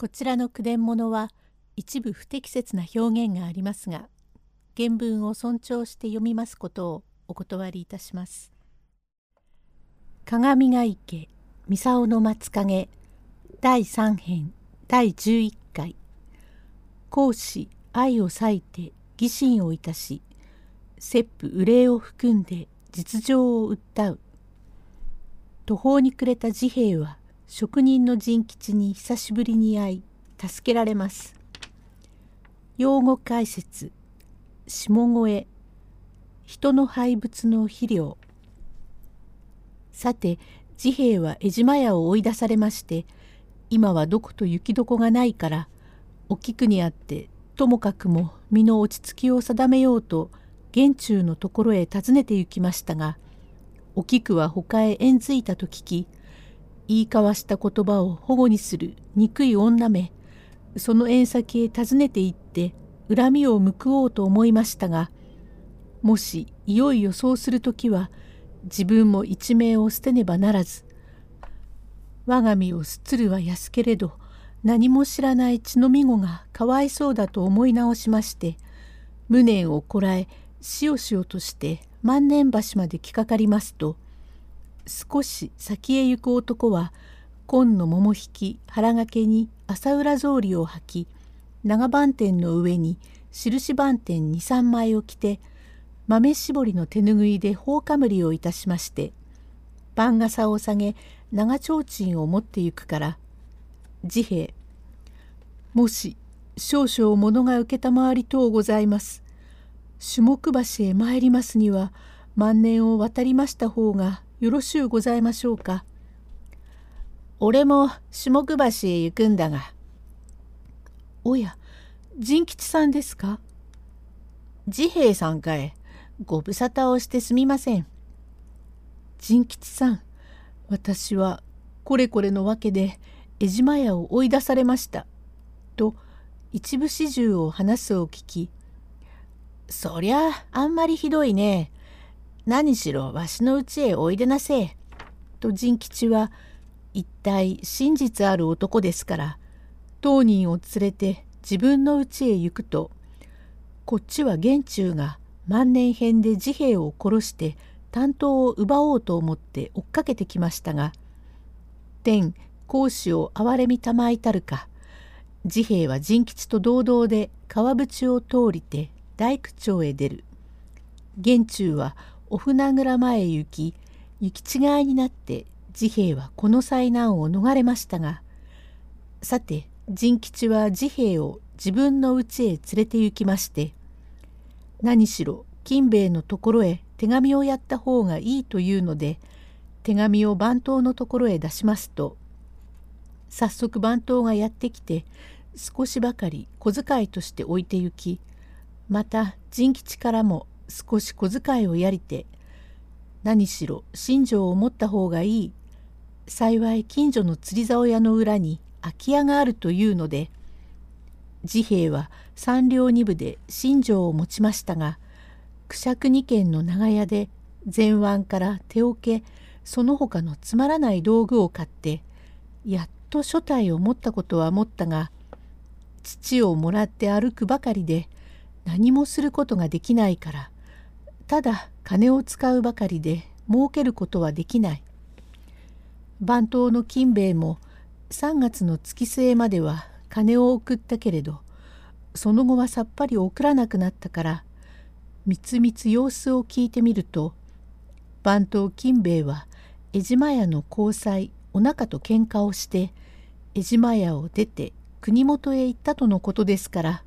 こちらの句伝物は一部不適切な表現がありますが原文を尊重して読みますことをお断りいたします。鏡ヶ池三竿の松影第3編第11回講師愛を割いて疑心をいたし切符憂いを含んで実情を訴う途方に暮れた治兵衛は職人の仁吉に久しぶりに会い助けられます。用語解説下越人の廃物の肥料さて治兵衛は江島屋を追い出されまして今はどこと行きどがないからお菊にあってともかくも身の落ち着きを定めようと玄中のところへ訪ねて行きましたがお菊は他へ縁づいたと聞き言い交わした言葉を保護にする憎い女めその縁先へ訪ねて行って恨みを報おうと思いましたがもしいよいよそうする時は自分も一命を捨てねばならず我が身を捨つるは安けれど何も知らない血のみ子がかわいそうだと思い直しまして無念をこらえしおしおとして万年橋まで来かかりますと少し先へ行く男は紺の桃引き腹掛けに朝浦草履を履き長番店の上に印番店23枚を着て豆絞りの手ぬぐいで頬かむりをいたしまして番傘を下げ長提灯を持ってゆくから治兵衛もし少々物が承りとうございます。種目橋へ参りますには万年を渡りました方がよろしゅうございましょうか。俺も下目橋へ行くんだが。おや、仁吉さんですか？治兵衛さんかえ、ご無沙汰をしてすみません。仁吉さん、私はこれこれのわけで江島屋を追い出されました。と一部始終を話すを聞き、そりゃあんまりひどいね。何しろわしのうちへおいでなせえ。と仁吉は一体真実ある男ですから当人を連れて自分の家へ行くとこっちは玄中が万年編で治兵衛を殺して担当を奪おうと思って追っかけてきましたが天講師を憐れみたまいたるか治兵衛は仁吉と同々で川淵を通りて大工町へ出る玄中はお船蔵前へ行き行き違いになって治兵衛はこの災難を逃れましたがさて仁吉は治兵衛を自分の家へ連れて行きまして何しろ金兵衛のところへ手紙をやった方がいいというので手紙を番頭のところへ出しますと早速番頭がやってきて少しばかり小遣いとして置いて行きまた仁吉からも少し小遣いをやりて何しろ新庄を持った方がいい幸い近所の釣り竿屋の裏に空き家があるというので治兵衛は三両二分で新庄を持ちましたが九尺二軒の長屋で前腕から手桶その他のつまらない道具を買ってやっと所帯を持ったことは持ったが父をもらって歩くばかりで何もすることができないからただ金を使うばかりで儲けることはできない。番頭の金兵衛も3月の月末までは金を送ったけれどその後はさっぱり送らなくなったからみつみつ様子を聞いてみると番頭金兵衛は江島屋の交際お仲と喧嘩をして江島屋を出て国元へ行ったとのことですから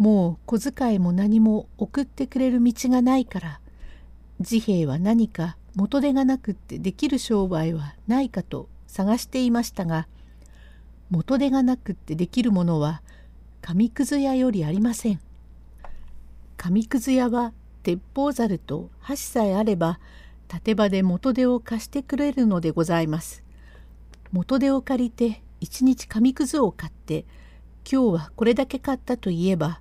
もう小遣いも何も送ってくれる道がないから治兵衛は何か元手がなくってできる商売はないかと探していましたが元手がなくってできるものは紙くず屋よりありません。紙くず屋は鉄砲ざると箸さえあれば立場で元手を貸してくれるのでございます。元手を借りて一日紙くずを買って今日はこれだけ買ったと言えば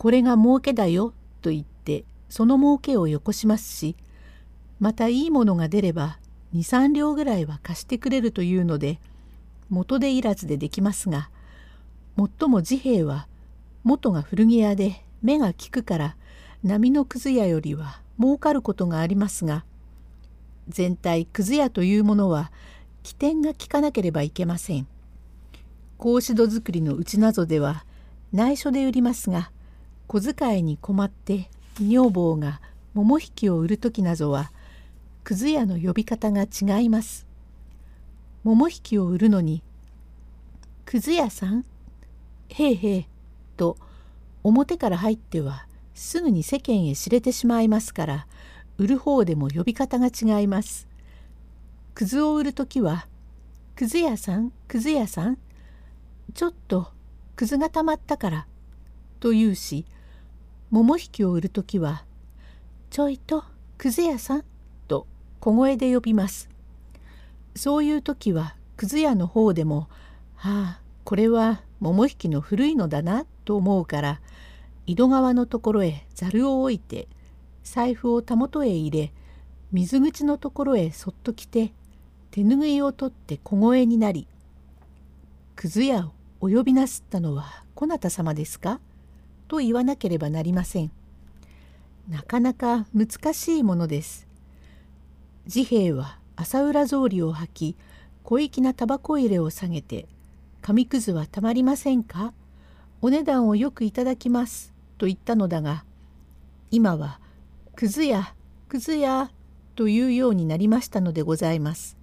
これが儲けだよと言ってその儲けをよこしますしまたいいものが出れば23両ぐらいは貸してくれるというので元でいらずでできますがもっとも治兵衛は元が古着屋で目が利くから波のくず屋よりは儲かることがありますが全体くず屋というものは起点が利かなければいけません。格子戸作りのうちなどでは内緒で売りますが小遣いに困って女房が桃引きを売る時などはくず屋の呼び方が違います。桃引きを売るのに「くず屋さんへいへい」と表から入ってはすぐに世間へ知れてしまいますから売る方でも呼び方が違います。くずを売る時は「くず屋さんくず屋さんちょっとくずがたまったから」と言うし桃引きを売る時は「ちょいとくず屋さん」と小声で呼びます。そういう時はくず屋の方でも「はあこれは桃引きの古いのだな」と思うから井戸川のところへざるを置いて財布をたもとへ入れ水口のところへそっと来て手ぬぐいを取って小声になり「くず屋をお呼びなすったのはこなた様ですか?」と言わなければなりません。なかなか難しいものです。治兵衛は朝浦草履を履き小粋なタバコ入れを下げて「紙くずはたまりませんか？お値段をよくいただきます」と言ったのだが今は「くずやくずや」というようになりましたのでございます。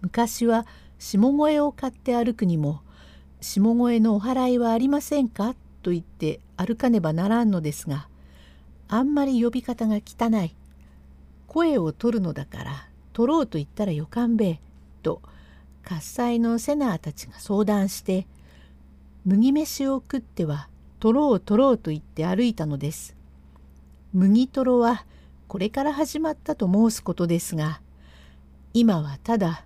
昔は下声を買って歩くにも「下声のお払いはありませんか?」と言って歩かねばならんのですがあんまり呼び方が汚い声を取るのだから取ろうと言ったらよかんべえと喝采のセナーたちが相談して麦飯を食っては取ろう取ろうと言って歩いたのです。麦とろはこれから始まったと申すことですが今はただ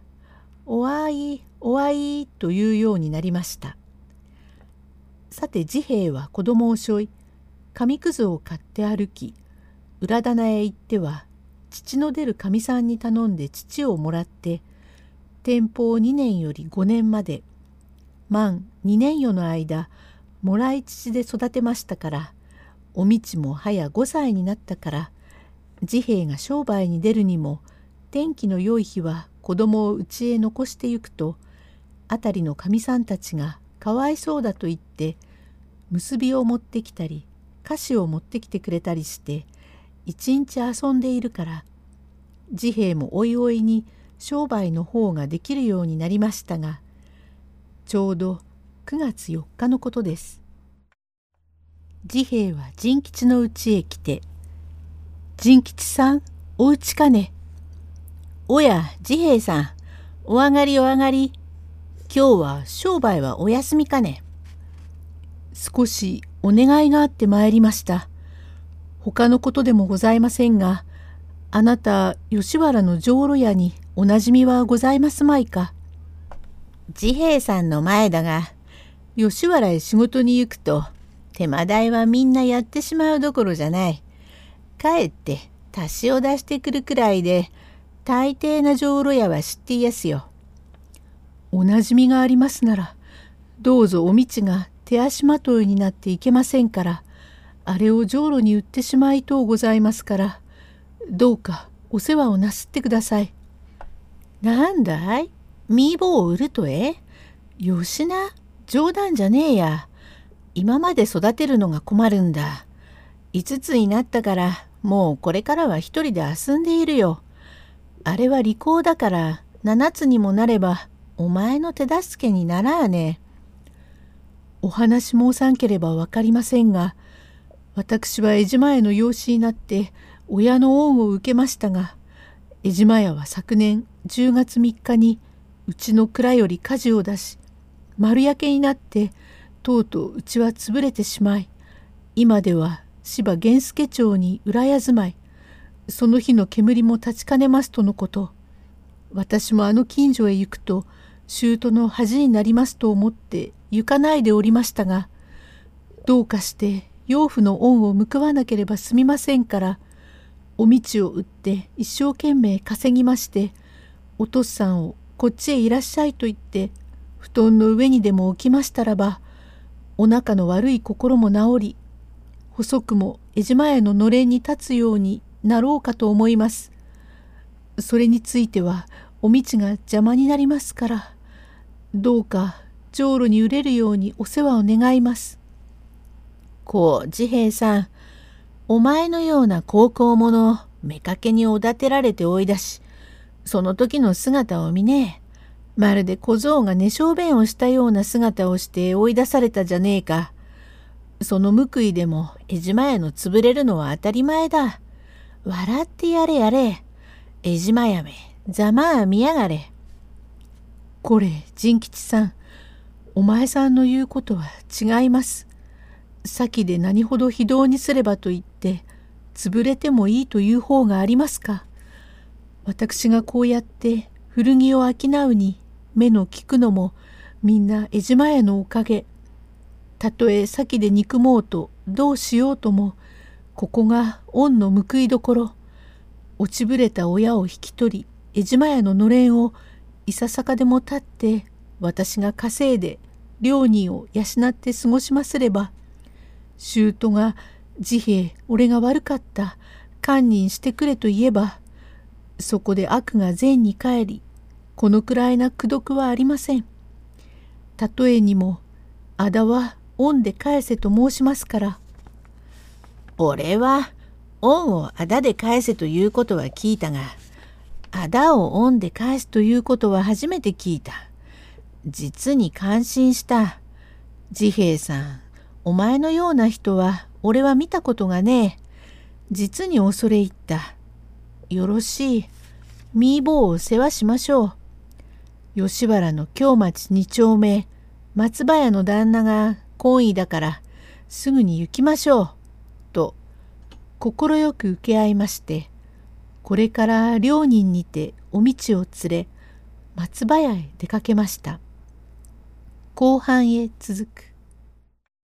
おあいおあいというようになりました。さて治兵衛は子供をしょい紙くずを買って歩き裏棚へ行っては父の出るかみさんに頼んで父をもらって天保2年より5年まで満2年余の間もらい父で育てましたからおみちも早5歳になったから治兵衛が商売に出るにも天気の良い日は子供を家へ残してゆくと辺りのかみさんたちがかわいそうだと言って結びを持ってきたり菓子を持ってきてくれたりして一日遊んでいるから治兵衛もおいおいに商売の方ができるようになりましたがちょうど9月4日のことです。治兵衛は仁吉の家へ来て「仁吉さんお家かねおや、治兵衛さん、お上がりお上がり。今日は商売はお休みかね。少しお願いがあって参りました。他のことでもございませんが、あなた、吉原の浄炉屋におなじみはございますまいか？治兵衛さんの前だが、吉原へ仕事に行くと、手間代はみんなやってしまうどころじゃない。かえって足しを出してくるくらいで、大抵な浄炉屋は知っていやすよ。おなじみがありますなら、どうぞおみちが手足まといになっていけませんから、あれを浄炉に売ってしまいとうございますから、どうかお世話をなすってください。なんだい？みぼを売るとえ？よしな、冗談じゃねえや。今まで育てるのが困るんだ。5つになったから、もうこれからは一人で遊んでいるよ。あれは利口だから7つにもなればお前の手助けにならあね。お話申さんければ分かりませんが私は江島屋の養子になって親の恩を受けましたが江島屋は昨年10月3日にうちの蔵より火事を出し丸焼けになってとうとううちは潰れてしまい今では芝源助町に裏屋住まいその日の煙も立ちかねますとのこと。私もあの近所へ行くと、舅の恥になりますと思って行かないでおりましたが、どうかして養父の恩を報わなければすみませんから、お道を売って一生懸命稼ぎまして、お父さんをこっちへいらっしゃいと言って布団の上にでも置きましたらばお腹の悪い心も治り細くも江島屋ののれんに立つようになろうかと思います。それについてはお道が邪魔になりますからどうか浄炉に売れるようにお世話を願います。こう治兵衛さんお前のような高校者を妾におだてられて追い出しその時の姿を見ねえまるで小僧が寝小便をしたような姿をして追い出されたじゃねえか。その報いでも江島屋の潰れるのは当たり前だ。笑ってやれやれ。江島やめ、ざまあ見やがれ。これ、仁吉さん、お前さんの言うことは違います。先で何ほど非道にすればと言って、潰れてもいいという方がありますか。私がこうやって古着を商うに目の利くのもみんな江島屋のおかげ。たとえ先で憎もうとどうしようともここが恩の報いどころ。落ちぶれた親を引き取り江島屋ののれんをいささかでも立って私が稼いで両人を養って過ごしますれば舅が治兵衛俺が悪かった堪忍してくれと言えばそこで悪が善に帰りこのくらいな功徳はありません。たとえにもあだは恩で返せと申しますから俺は恩をあだで返せということは聞いたが、あだを恩で返すということは初めて聞いた。実に感心した。治兵衛さん、お前のような人は俺は見たことがねえ。実に恐れ入った。よろしい。ミーボーを世話しましょう。吉原の京町二丁目、松林の旦那が懇意だから、すぐに行きましょう。と快く受け合いましてこれから両人にてお道を連れ松葉屋へ出かけました。後半へ続く。